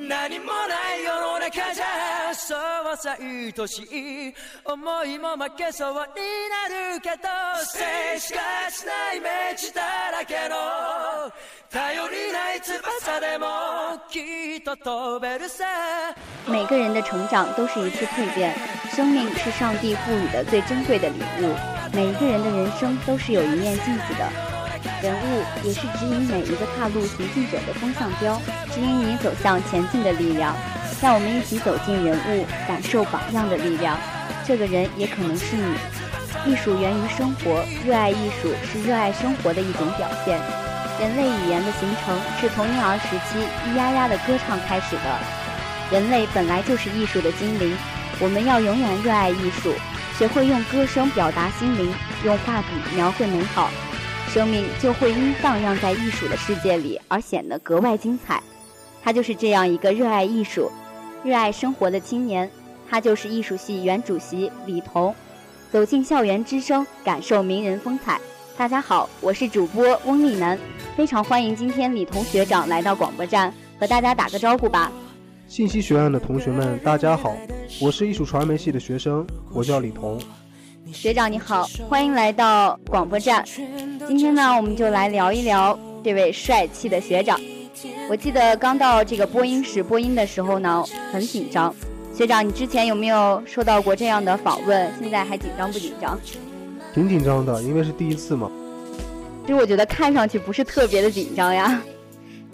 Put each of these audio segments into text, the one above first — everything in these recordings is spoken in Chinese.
何もない世の中じゃそうさ愛しい思いも負けそうになるけど静しかしない目地だらけの頼りない翼でもきっと飛べるさ每个人的成长都是一次蜕变，生命是上帝赋予的最珍贵的礼物。每一个人的人生都是有一面镜子的。 人物也是指引每一个踏路行进者的风向标，指引你走向前进的力量。让我们一起走进人物，感受榜样的力量。这个人也可能是你。艺术源于生活，热爱艺术是热爱生活的一种表现。人类语言的形成是从婴儿时期咿呀呀的歌唱开始的。人类本来就是艺术的精灵，我们要永远热爱艺术，学会用歌声表达心灵，用画笔描绘美好。生命就会因荡漾在艺术的世界里而显得格外精彩。他就是这样一个热爱艺术、热爱生活的青年。他就是艺术系原主席李彤。走进校园之声，感受名人风采。大家好，我是主播翁丽楠，非常欢迎今天李彤学长来到广播站，和大家打个招呼吧。信息学院的同学们，大家好，我是艺术传媒系的学生，我叫李彤。学长你好，欢迎来到广播站。今天呢，我们就来聊一聊这位帅气的学长。我记得刚到这个播音室播音的时候呢，很紧张。学长，你之前有没有受到过这样的访问？现在还紧张不紧张？挺紧张的，因为是第一次嘛。其实我觉得看上去不是特别的紧张呀。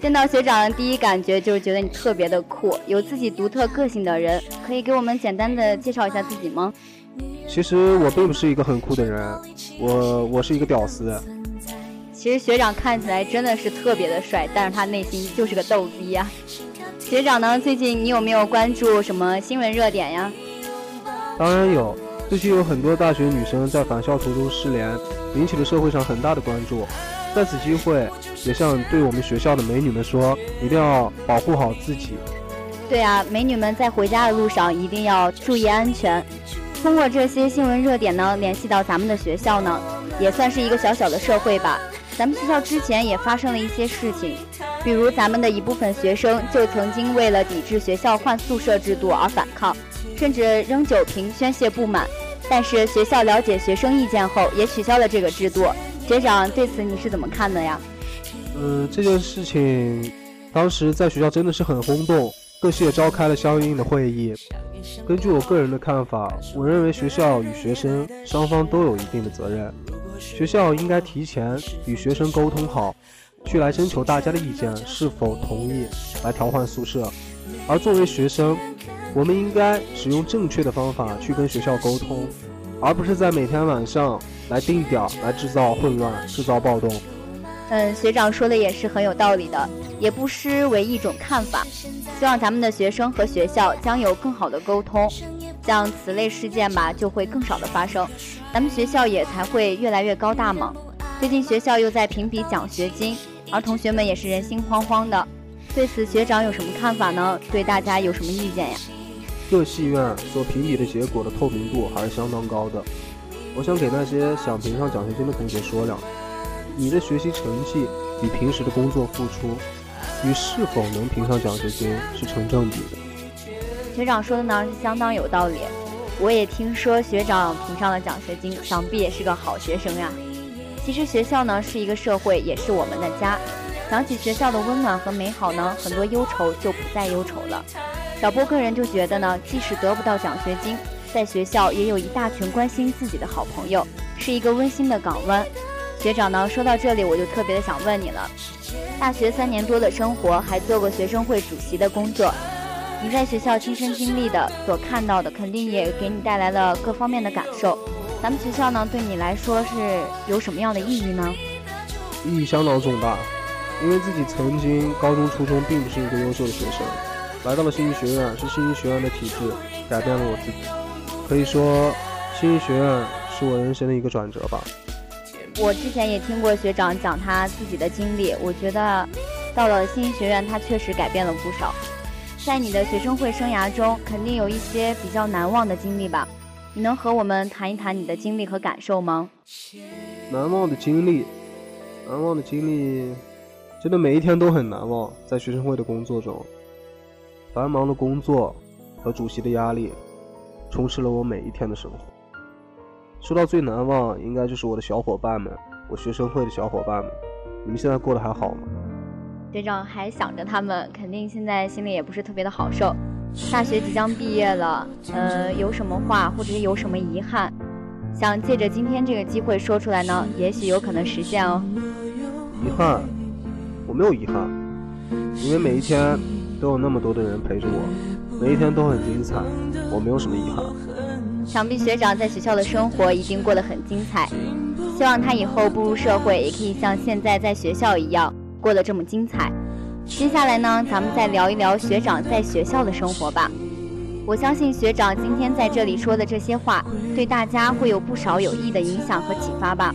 见到学长的第一感觉就是觉得你特别的酷，有自己独特个性的人。可以给我们简单的介绍一下自己吗？其实我并不是一个很酷的人，我我是一个屌丝。其实学长看起来真的是特别的帅，但是他内心就是个逗逼呀。学长呢，最近你有没有关注什么新闻热点呀？当然有，最近有很多大学女生在返校途中失联，引起了社会上很大的关注。在此机会，也向对我们学校的美女们说，一定要保护好自己。对啊，美女们在回家的路上一定要注意安全。通过这些新闻热点呢，联系到咱们的学校呢，也算是一个小小的社会吧。咱们学校之前也发生了一些事情，比如咱们的一部分学生就曾经为了抵制学校换宿舍制度而反抗，甚至扔酒瓶宣泄不满。但是学校了解学生意见后，也取消了这个制度。学长对此你是怎么看的呀？嗯，这件事情当时在学校真的是很轰动，各系也召开了相应的会议。根据我个人的看法，我认为学校与学生双方都有一定的责任。学校应该提前与学生沟通好，去来征求大家的意见，是否同意来调换宿舍。而作为学生，我们应该使用正确的方法去跟学校沟通，而不是在每天晚上来定点来制造混乱、制造暴动。嗯，学长说的也是很有道理的，也不失为一种看法。希望咱们的学生和学校将有更好的沟通，像此类事件吧就会更少的发生，咱们学校也才会越来越高大嘛。最近学校又在评比奖学金，而同学们也是人心惶惶的。对此学长有什么看法呢？对大家有什么意见呀？各系院所评比的结果的透明度还是相当高的。我想给那些想评上奖学金的同学说两句。你的学习成绩与平时的工作付出，与是否能评上奖学金是成正比的。学长说的呢是相当有道理，我也听说学长评上了奖学金，想必也是个好学生呀。其实学校呢是一个社会，也是我们的家。想起学校的温暖和美好呢，很多忧愁就不再忧愁了。小波个人就觉得呢，即使得不到奖学金，在学校也有一大群关心自己的好朋友，是一个温馨的港湾。学长呢？说到这里，我就特别的想问你了。大学三年多的生活，还做过学生会主席的工作，你在学校亲身经历的、所看到的，肯定也给你带来了各方面的感受。咱们学校呢，对你来说是有什么样的意义呢？意义相当重大，因为自己曾经高中、初中并不是一个优秀的学生，来到了信息学院，是信息学院的体制改变了我自己。可以说，信息学院是我人生的一个转折吧。我之前也听过学长讲他自己的经历，我觉得到了信息学院，他确实改变了不少。在你的学生会生涯中，肯定有一些比较难忘的经历吧？你能和我们谈一谈你的经历和感受吗？难忘的经历，难忘的经历，真的每一天都很难忘。在学生会的工作中，繁忙的工作和主席的压力，充斥了我每一天的生活。说到最难忘，应该就是我的小伙伴们，我学生会的小伙伴们。你们现在过得还好吗？队长还想着他们，肯定现在心里也不是特别的好受。大学即将毕业了，呃，有什么话或者是有什么遗憾，想借着今天这个机会说出来呢？也许有可能实现哦。遗憾，我没有遗憾，因为每一天都有那么多的人陪着我，每一天都很精彩，我没有什么遗憾。想必学长在学校的生活一定过得很精彩，希望他以后步入社会也可以像现在在学校一样过得这么精彩。接下来呢，咱们再聊一聊学长在学校的生活吧。我相信学长今天在这里说的这些话，对大家会有不少有益的影响和启发吧。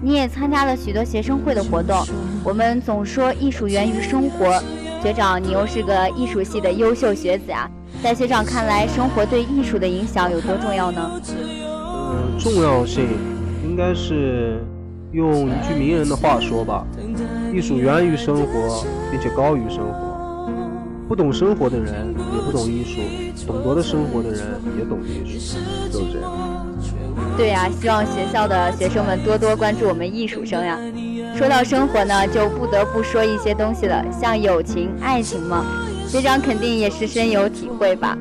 你也参加了许多学生会的活动。我们总说艺术源于生活，学长你又是个艺术系的优秀学子啊。在学长看来，生活对艺术的影响有多重要呢？呃，重要性应该是。用一句名人的话说吧，艺术源于生活，并且高于生活。不懂生活的人也不懂艺术，懂得了生活的人也懂艺术，就这样。对呀，希望学校的学生们多多关注我们艺术生呀。说到生活呢，就不得不说一些东西了，像友情、爱情嘛，学长肯定也是深有体会吧。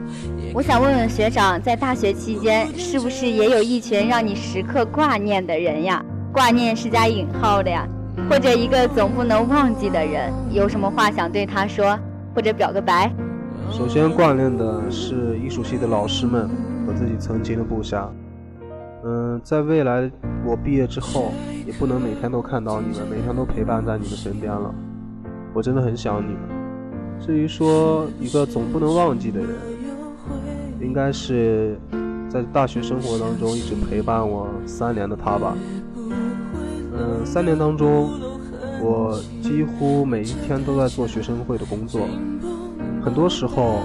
我想问问学长，在大学期间，是不是也有一群让你时刻挂念的人呀？挂念是加引号的呀，或者一个总不能忘记的人，有什么话想对他说，或者表个白？首先挂念的是艺术系的老师们和自己曾经的部下。嗯，在未来我毕业之后，也不能每天都看到你们，每天都陪伴在你们身边了。我真的很想你们。至于说一个总不能忘记的人，应该是在大学生活当中一直陪伴我三年的他吧。嗯，三年当中，我几乎每一天都在做学生会的工作。很多时候，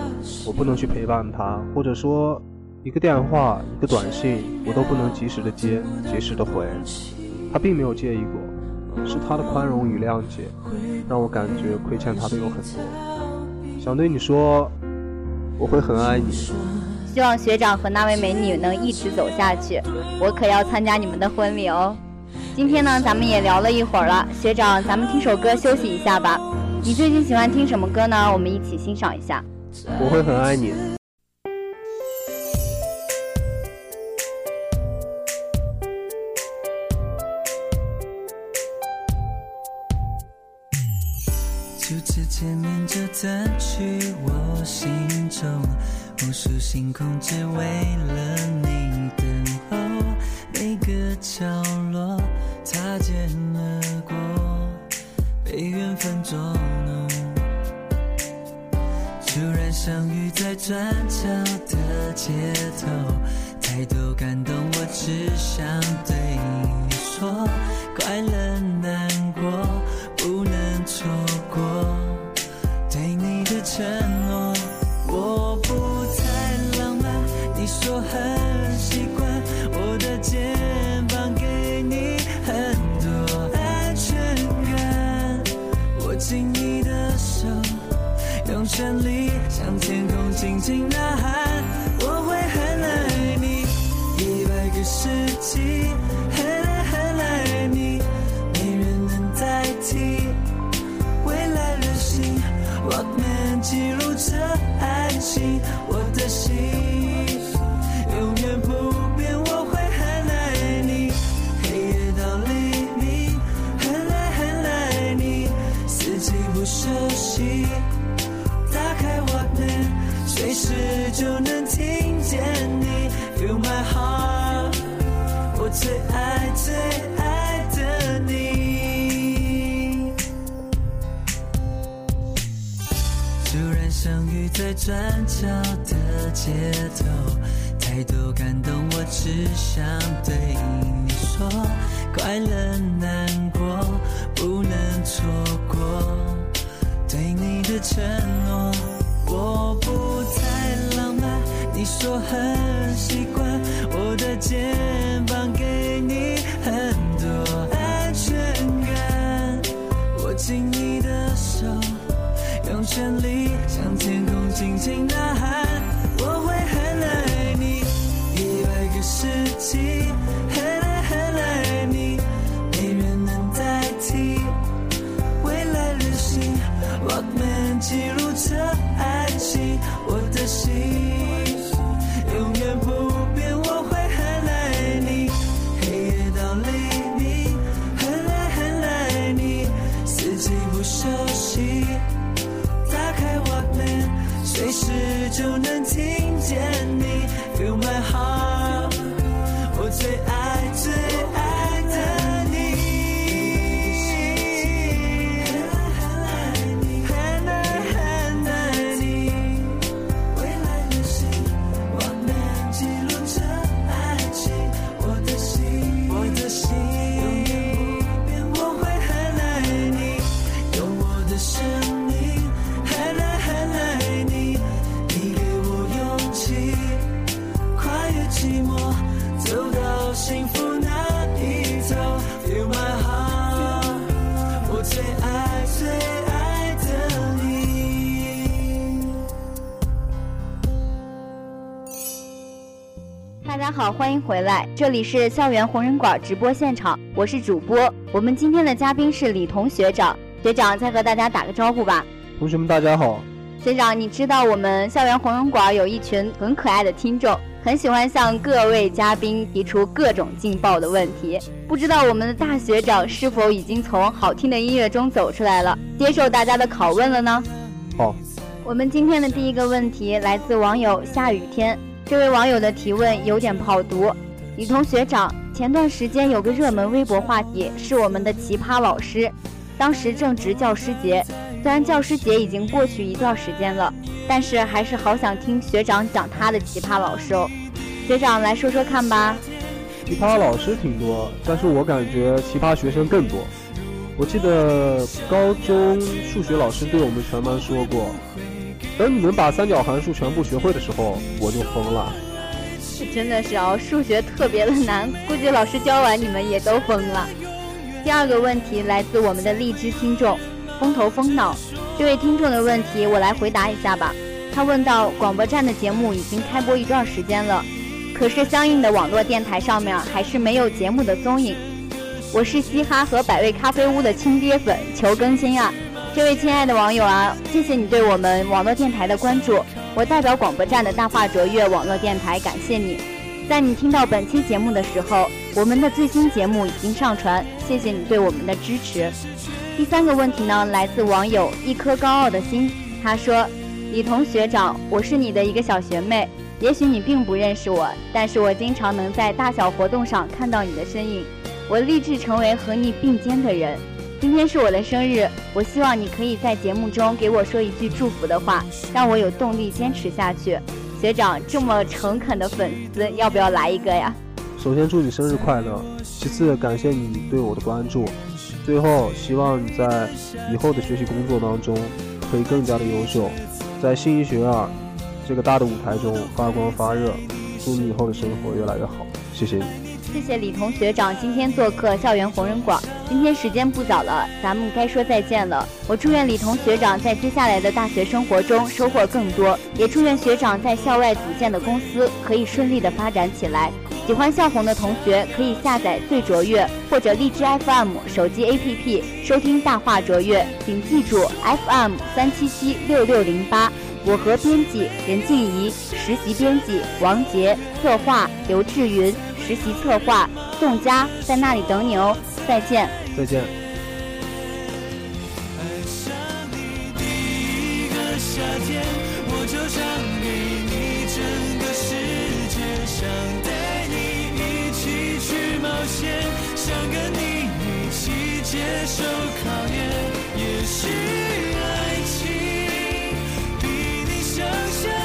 我不能去陪伴他，或者说，一个电话、一个短信，我都不能及时的接、及时的回。他并没有介意过，是他的宽容与谅解，让我感觉亏欠他的有很多。想对你说，我会很爱你。希望学长和那位美女能一直走下去，我可要参加你们的婚礼哦。今天呢，咱们也聊了一会儿了，学长，咱们听首歌休息一下吧。你最近喜欢听什么歌呢？我们一起欣赏一下。我会很爱你。面就占据我心中，无数星空只为了你等候，每个角落。擦肩而过，被缘分捉弄。突然相遇在转角的街头，太多感动，我只想对你说，快乐难过熟悉，打开我的，随时就能听见你。Feel my heart，我最爱最爱的你。突然相遇在转角的街头，太多感动，我只想对你说，快乐难过不能错过。对你的承诺，我不太浪漫。你说很习惯我的肩膀，给你很多安全感。握紧你的手，用全力向天空轻轻呐回来，这里是校园红人馆直播现场，我是主播。我们今天的嘉宾是李彤学长，学长再和大家打个招呼吧。同学们，大家好。学长，你知道我们校园红人馆有一群很可爱的听众，很喜欢向各位嘉宾提出各种劲爆的问题。不知道我们的大学长是否已经从好听的音乐中走出来了，接受大家的拷问了呢？好，我们今天的第一个问题来自网友下雨天。这位网友的提问有点不好读。李同学长，前段时间有个热门微博话题是我们的奇葩老师，当时正值教师节，虽然教师节已经过去一段时间了，但是还是好想听学长讲他的奇葩老师哦。学长来说说看吧。奇葩老师挺多，但是我感觉奇葩学生更多。我记得高中数学老师对我们全班说过。等你们把三角函数全部学会的时候，我就疯了。这真的是哦，数学特别的难，估计老师教完你们也都疯了。第二个问题来自我们的荔枝听众风头风脑，这位听众的问题我来回答一下吧。他问到广播站的节目已经开播一段时间了，可是相应的网络电台上面还是没有节目的踪影。我是嘻哈和百味咖啡屋的亲爹粉，求更新啊！这位亲爱的网友啊，谢谢你对我们网络电台的关注。我代表广播站的大话卓越网络电台感谢你。在你听到本期节目的时候，我们的最新节目已经上传。谢谢你对我们的支持。第三个问题呢，来自网友一颗高傲的心，他说：“李同学长，我是你的一个小学妹，也许你并不认识我，但是我经常能在大小活动上看到你的身影。我立志成为和你并肩的人。”今天是我的生日，我希望你可以在节目中给我说一句祝福的话，让我有动力坚持下去。学长这么诚恳的粉丝，要不要来一个呀？首先祝你生日快乐，其次感谢你对我的关注，最后希望你在以后的学习工作当中可以更加的优秀，在新一学院这个大的舞台中发光发热。祝你以后的生活越来越好，谢谢你。谢谢李同学长今天做客校园红人馆。今天时间不早了，咱们该说再见了。我祝愿李同学长在接下来的大学生活中收获更多，也祝愿学长在校外组建的公司可以顺利的发展起来。喜欢校红的同学可以下载最卓越或者荔枝 FM 手机 APP 收听大话卓越，请记住 FM 三七七六六零八。我和编辑任静怡，实习编辑王杰，策划刘志云。实习策划宋佳在那里等你哦，再见。再见。爱上你第一个夏天，我就唱给你整个世界，想带你一起去冒险，想跟你一起接受考验，也许。夏天，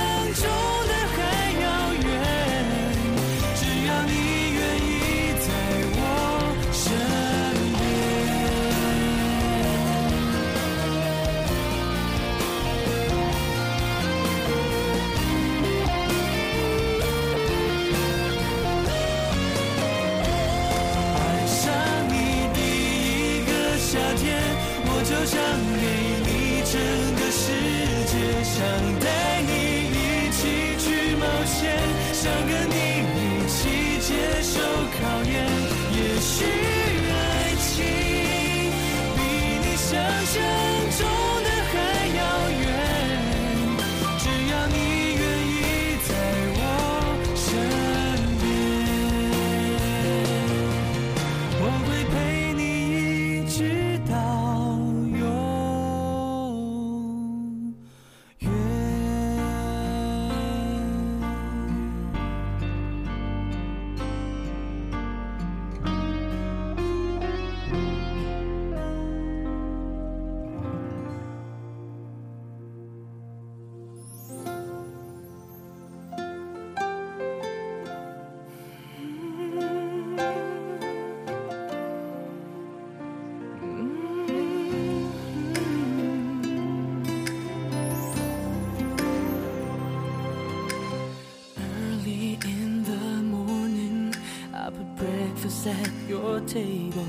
table，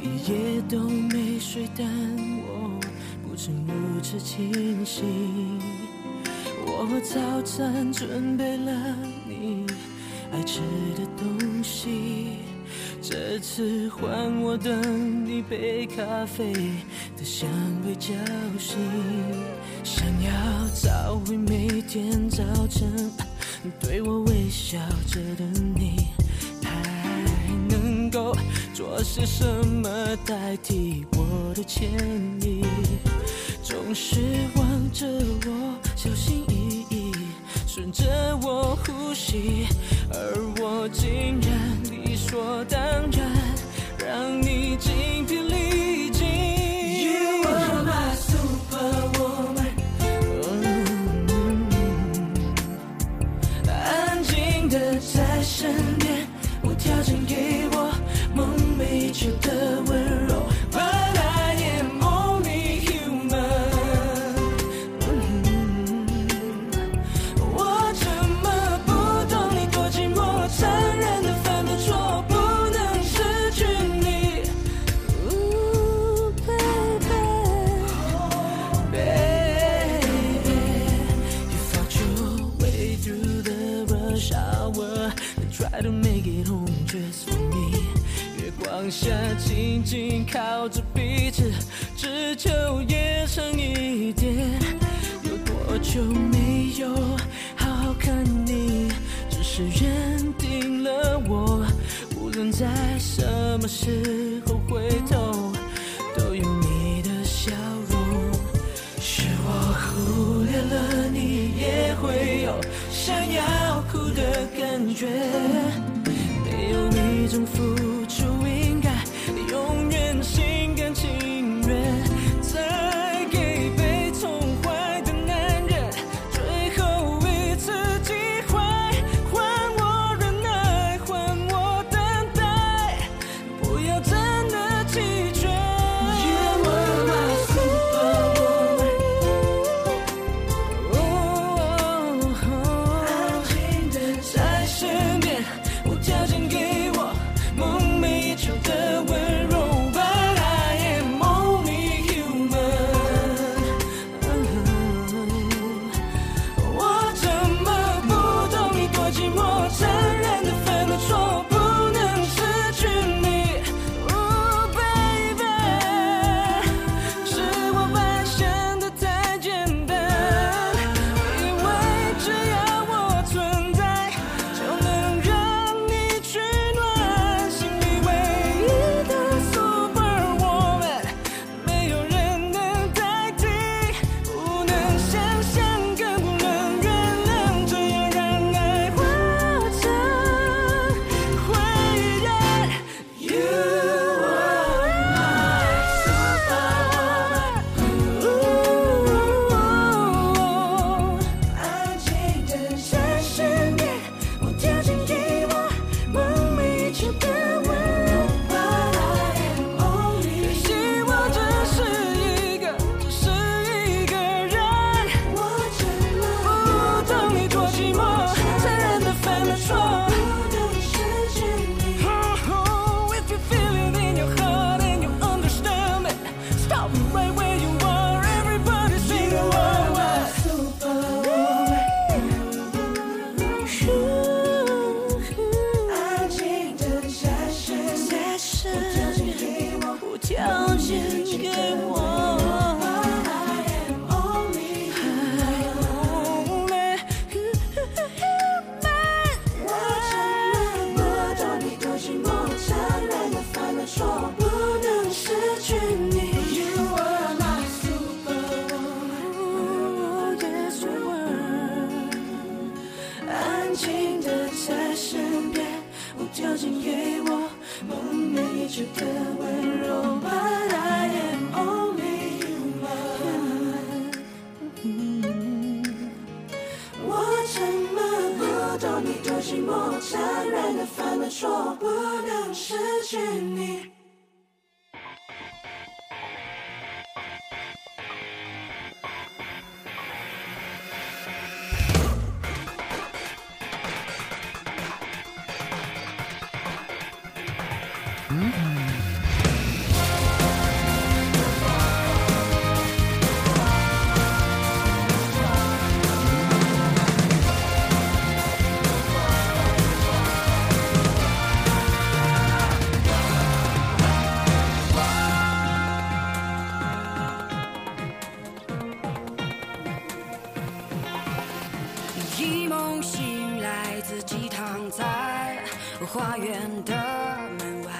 一夜都没睡，但我不曾如此清醒。我早餐准备了你爱吃的东西，这次换我等你杯咖啡的香味叫醒，想要找回每天早晨对我微笑着的你。够做些什么代替我的歉意？总是望着我，小心翼翼，顺着我呼吸，而我竟然理所当然让你精疲力就没有好好看你？只是认定了我，无论在什么时候回头，都有你的笑容。是我忽略了你也会有想要哭的感觉，树。想念的犯的错不能失去你。的门外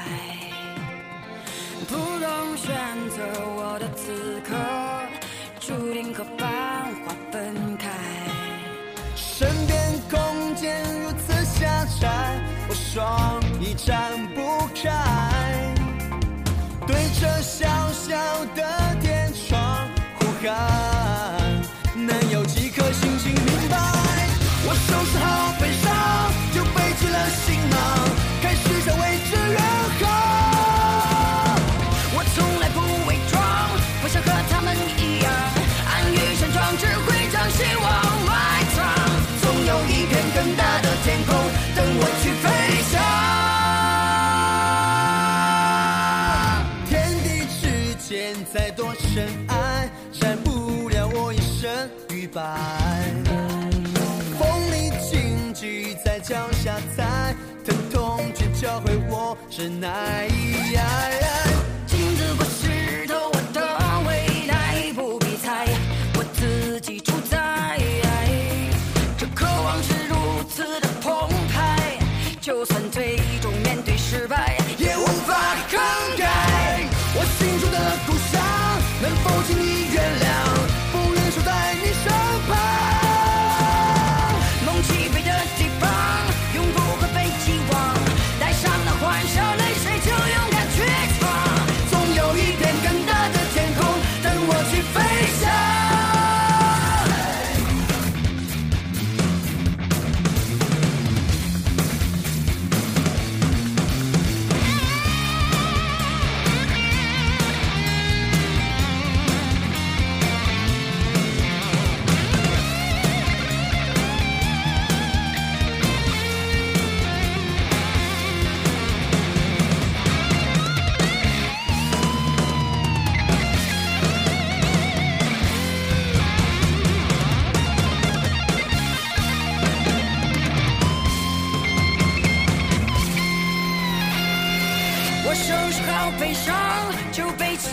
不懂选择我的此刻注定和繁华分开。身边空间如此狭窄我双翼展不开。对着小小的是哪一样？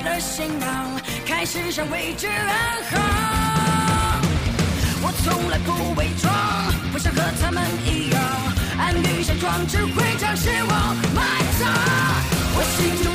的行囊，开始向未知远航。我从来不伪装，不想和他们一样，安于现状只会将失望埋葬。我心中。